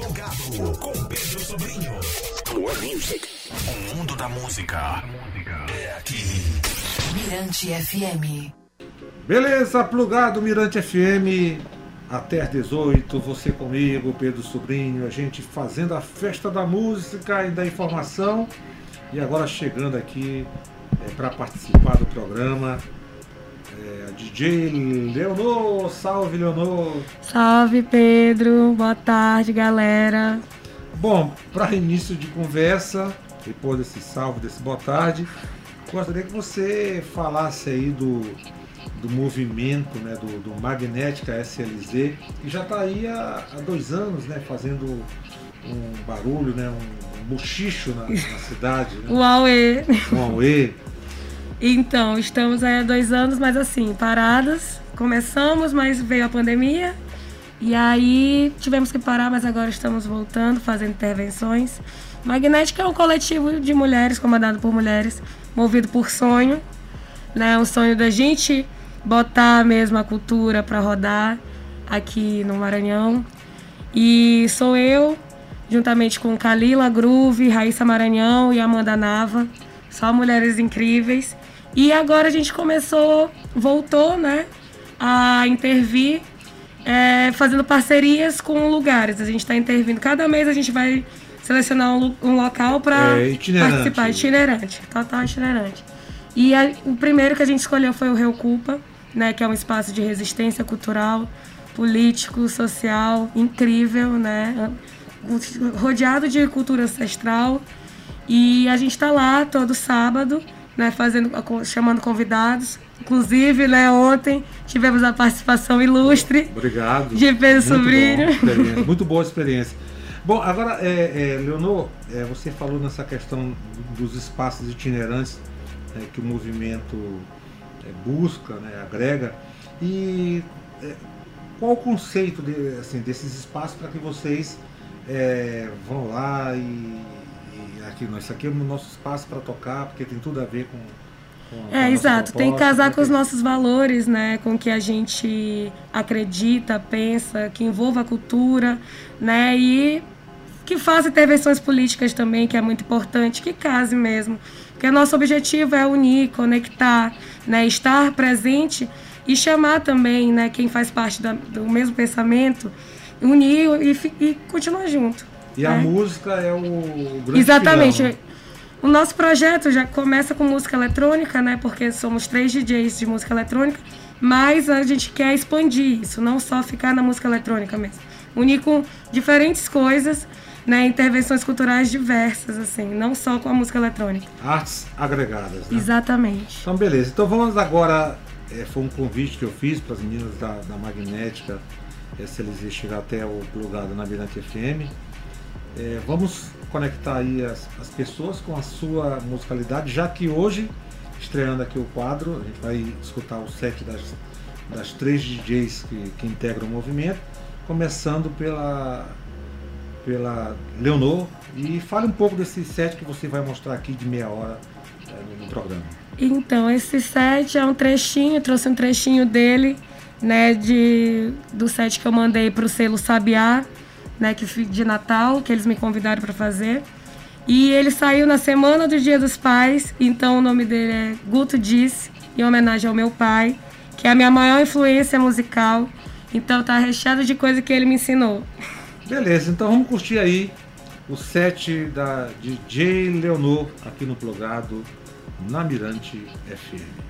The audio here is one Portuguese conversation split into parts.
Plugado com Pedro Sobrinho. More music. O mundo da música é aqui. Mirante FM. Beleza, plugado Mirante FM. Até às 18, você comigo, Pedro Sobrinho, a gente fazendo a festa da música e da informação. E agora chegando aqui é, para participar do programa, a DJ Leonor. Salve, Leonor! Salve, Pedro. Boa tarde, galera. Bom, para início de conversa, depois desse salve, desse boa tarde, gostaria que você falasse aí do, do movimento né, do, do Magnética SLZ, que já está aí há, há, dois anos né, fazendo um barulho, né, um, um buchicho na, na cidade. Né? O Aue. Então, estamos aí há dois anos, mas assim, paradas. Começamos, mas veio a pandemia. E aí tivemos que parar, mas agora estamos voltando, fazendo intervenções. Magnética é um coletivo de mulheres, comandado por mulheres, movido por sonho. Né? O sonho da gente botar mesmo a cultura para rodar aqui no Maranhão. E sou eu, juntamente com Kalila Groove, Raíssa Maranhão e Amanda Nava. Só mulheres incríveis. E agora a gente começou, voltou, né, a intervir, é, fazendo parcerias com lugares. A gente está intervindo. Cada mês a gente vai selecionar um, um local para é, participar. Itinerante, total itinerante. E a, o primeiro que a gente escolheu foi o Rio Culpa, né, que é um espaço de resistência cultural, político, social, incrível, né, rodeado de cultura ancestral. E a gente está lá todo sábado né, fazendo, chamando convidados. Inclusive, né, ontem tivemos a participação ilustre Obrigado. de Pedro Sobrinho. Muito boa experiência. Bom, agora, é, é, Leonor, é, você falou nessa questão dos espaços itinerantes é, que o movimento é, busca, né, agrega. E é, qual o conceito de, assim, desses espaços para que vocês vão lá e aqui, não, isso aqui é o nosso espaço para tocar, porque tem tudo a ver com. com é, exato, tem que casar com os nossos valores, né? Com o que a gente acredita, pensa, que envolva a cultura, né? E que faça intervenções políticas também, que é muito importante, que case mesmo. Porque nosso objetivo é unir, conectar, né? estar presente e chamar também né? quem faz parte da, do mesmo pensamento, unir e, e continuar junto. E a é. música é o grande Exatamente. Pilão, né? O nosso projeto já começa com música eletrônica, né? Porque somos três DJs de música eletrônica, mas a gente quer expandir isso, não só ficar na música eletrônica mesmo. Unir com diferentes coisas, né? Intervenções culturais diversas, assim, não só com a música eletrônica. Artes agregadas, né? Exatamente. Então, beleza. Então vamos agora. É, foi um convite que eu fiz para as meninas da, da Magnética, é, se eles chegar até o plugado na Mirante FM é, vamos conectar aí as, as, pessoas com a sua musicalidade, já que hoje, estreando aqui o quadro, a gente vai escutar o set das, das três DJs que, que integram o movimento, começando pela, pela Leonor. E fale um pouco desse set que você vai mostrar aqui de meia hora é, no, programa. Então, esse set é um trechinho, trouxe um trechinho dele, né, de, do set que eu mandei para o selo Sabiá, né, que de Natal, que eles me convidaram para fazer. E ele saiu na semana do Dia dos Pais, então o nome dele é Guto Disse, em homenagem ao meu pai, que é a minha maior influência musical. Então tá recheado de coisa que ele me ensinou. Beleza, então vamos curtir aí o set da DJ Leonor aqui no Plugado na Mirante FM.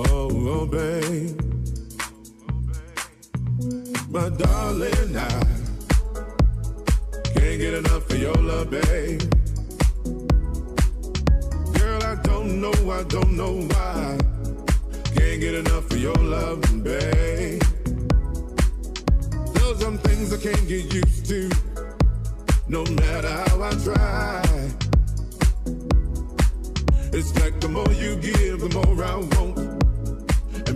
Oh, oh, babe. My darling, I can't get enough of your love, babe. Girl, I don't know, I don't know why. Can't get enough of your love, babe. There's some things I can't get used to, no matter how I try. It's like the more you give, the more I want.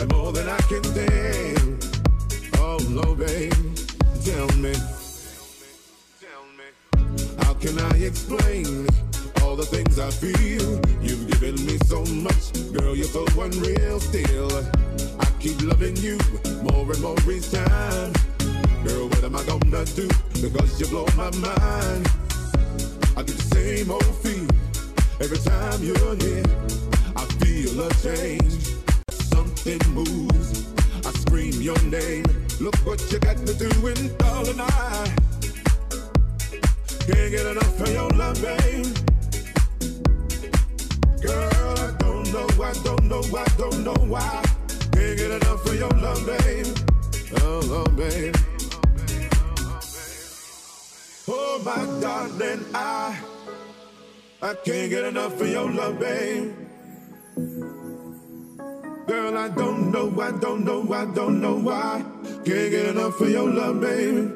and more than I can stand. Oh, no, babe, tell me. How can I explain all the things I feel? You've given me so much, girl, you're so unreal still. I keep loving you more and more each time. Girl, what am I gonna do? Because you blow my mind. I get the same old feel every time you're near. I feel a change, something moves. I scream your name. Look what you got me doing, darling. I can't get enough of your love, babe. Girl, I don't know, I don't know, I don't know why. Can't get enough of your love, babe. Oh, oh babe. Oh, my darling, I I can't get enough of your love, babe. Girl, I don't know, I don't know, I don't know why. Can't get enough of your love, baby.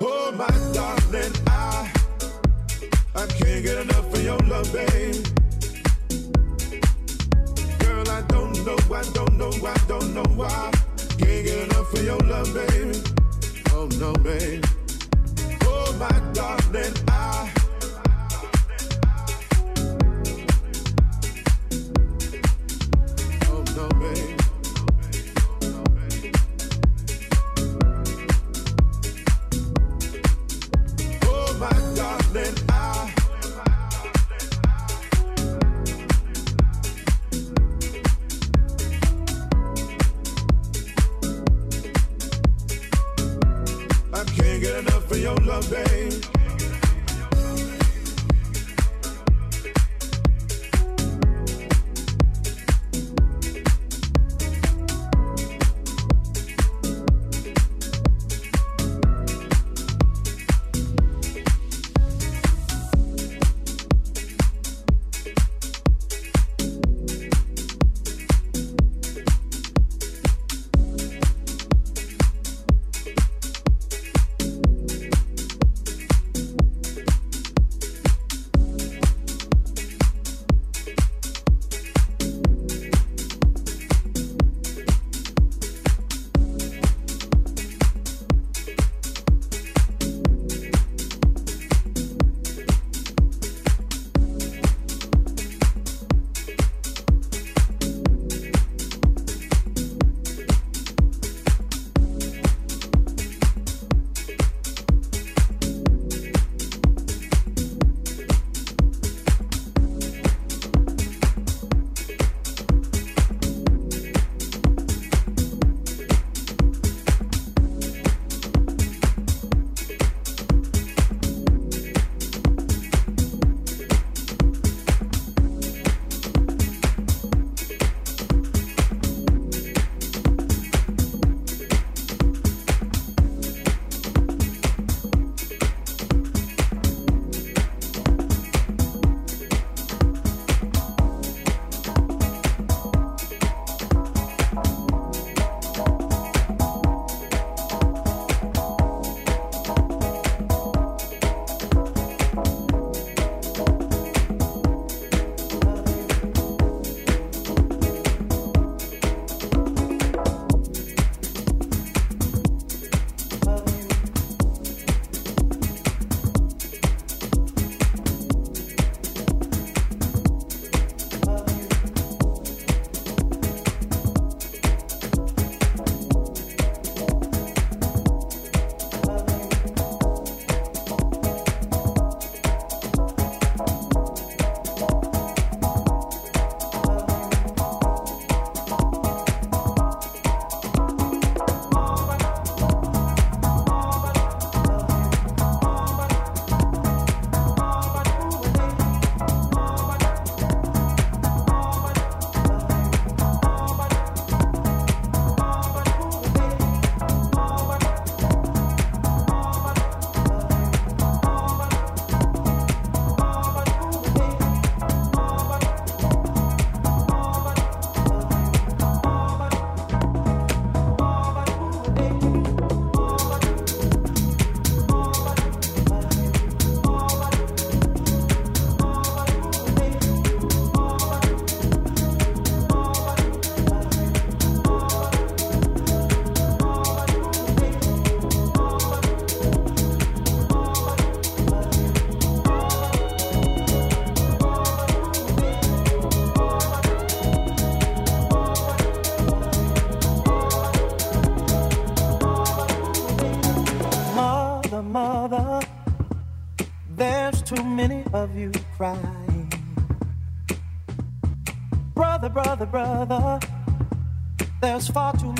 Oh, my darling, I I can't get enough of your love, babe. Girl, I don't know, I don't know, I don't know why. Can't get enough of your love, babe. Oh no, babe. Oh, my darling, I.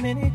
many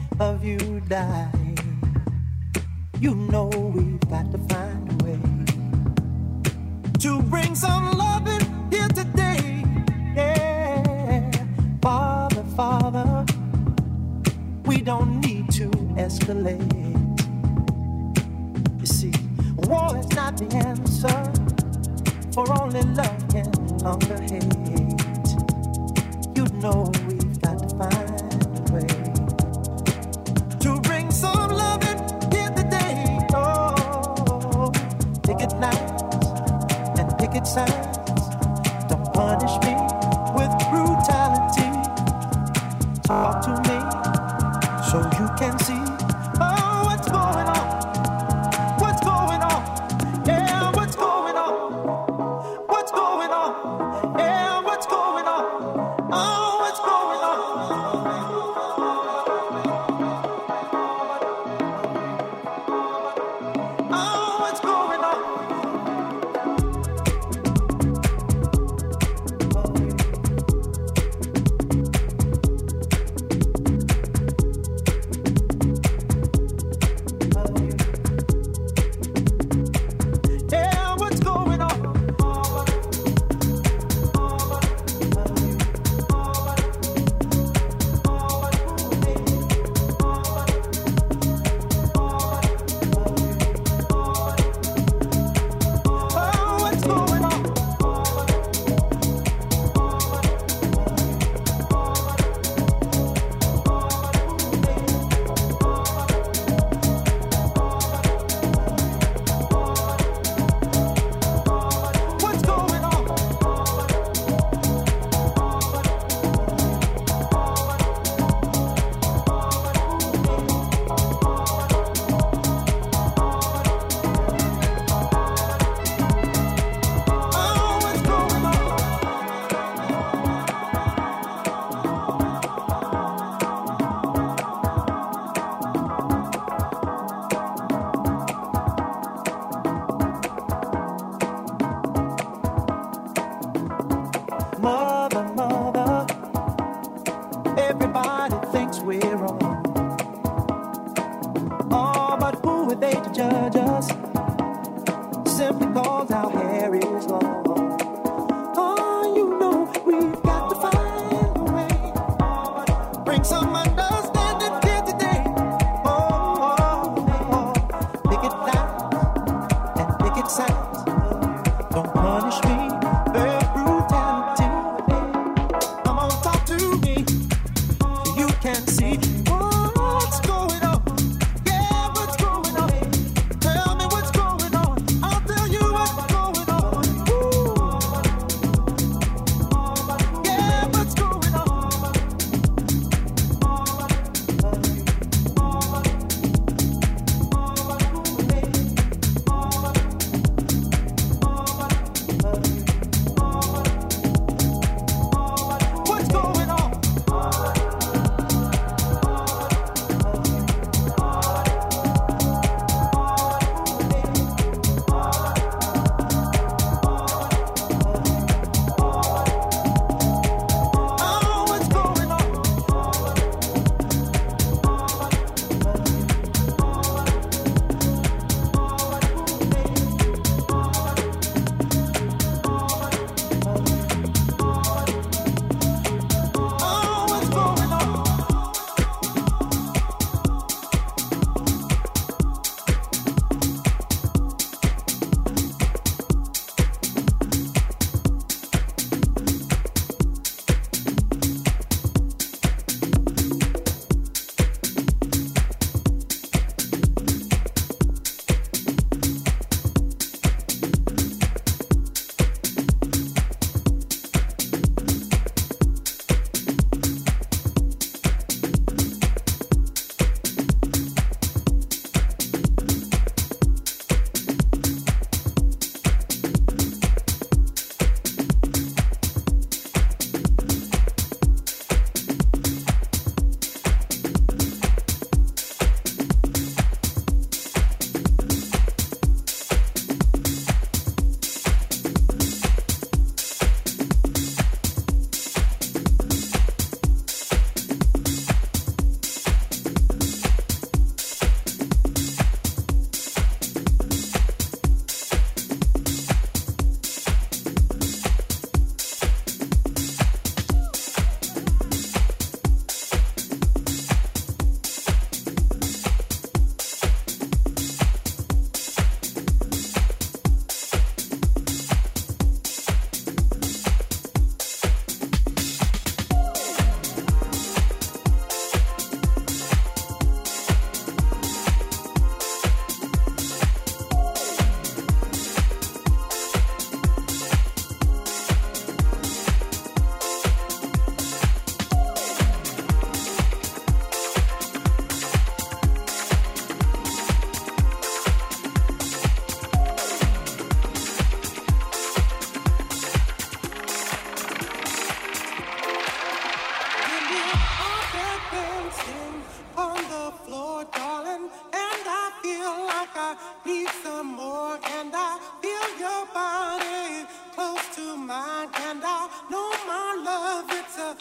no, my love, it's a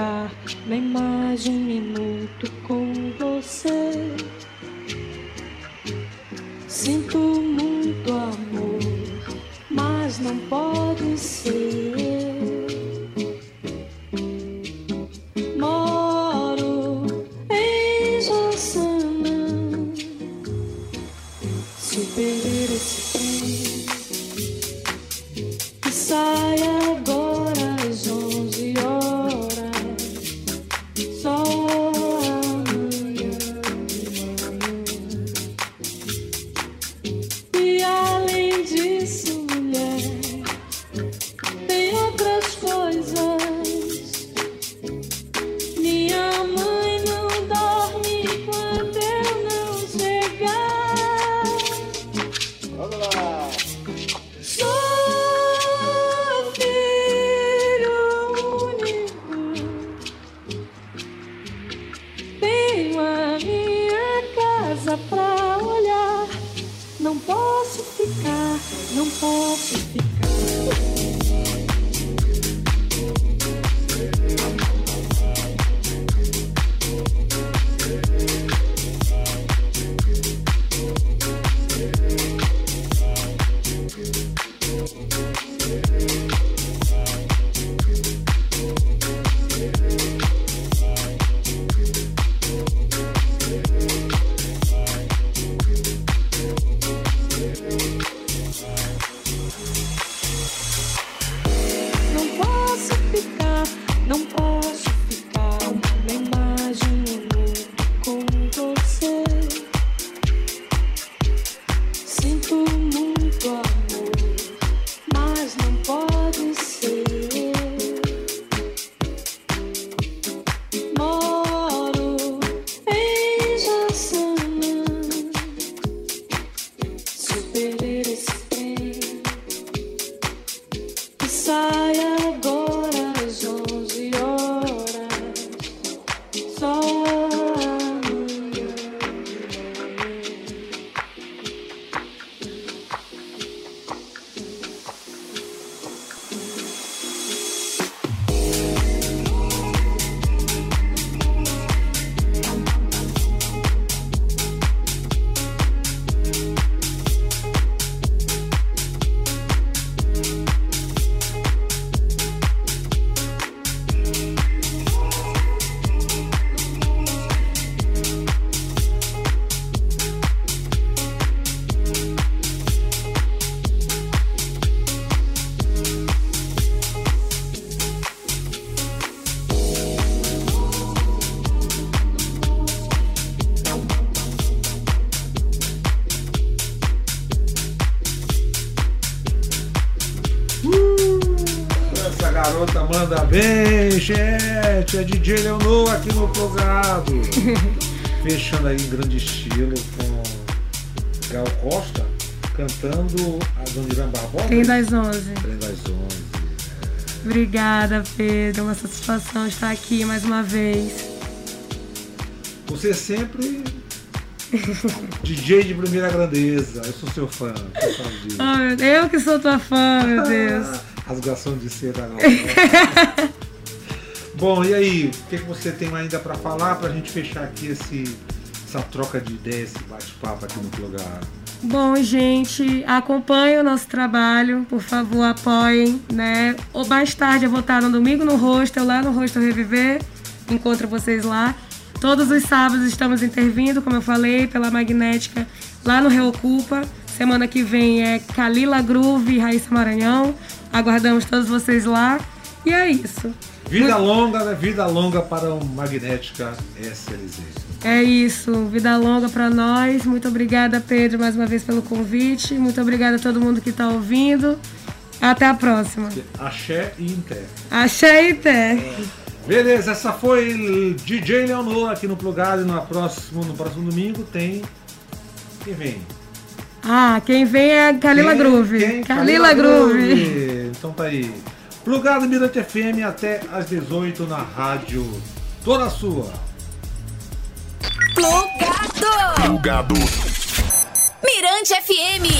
uh, gente. É DJ Leonor aqui no Plugado. Fechando aí em grande estilo com Gal Costa cantando a Dona Irã Barbosa. Trem das 11. Trem das 11. Obrigada, Pedro. É uma satisfação estar aqui mais uma vez. Você sempre DJ de primeira grandeza. Eu sou seu fã. Disso. Oh, Deus, eu que sou tua fã, meu Deus. Rasgação de seda agora. Bom, e aí? O que, que você tem ainda para falar pra gente fechar aqui esse, essa troca de ideias, esse bate-papo aqui no Plugado? Bom, gente, acompanhem o nosso trabalho, por favor, apoiem, né? Ou mais tarde eu vou estar no domingo no hostel, lá no Hostel Reviver. Encontro vocês lá. Todos os sábados estamos intervindo, como eu falei, pela Magnética, lá no Reocupa. Semana que vem é Kalila Groove e Raíssa Maranhão. Aguardamos todos vocês lá. E é isso. Vida longa, né? Vida longa para o Magnética SLZ. É isso. Vida longa para nós. Muito obrigada, Pedro, mais uma vez pelo convite. Muito obrigada a todo mundo que está ouvindo. Até a próxima. Axé e Inter. Axé e Té. Beleza, essa foi DJ Leonor aqui no Plugado. E no próximo, no próximo domingo tem. Quem vem? Ah, quem vem é Kalila Quem? Groove. Quem? Kalila Groove. Então tá aí. Plugado Mirante FM até às 18 na rádio. Toda sua. Plugado. Plugado. Mirante FM.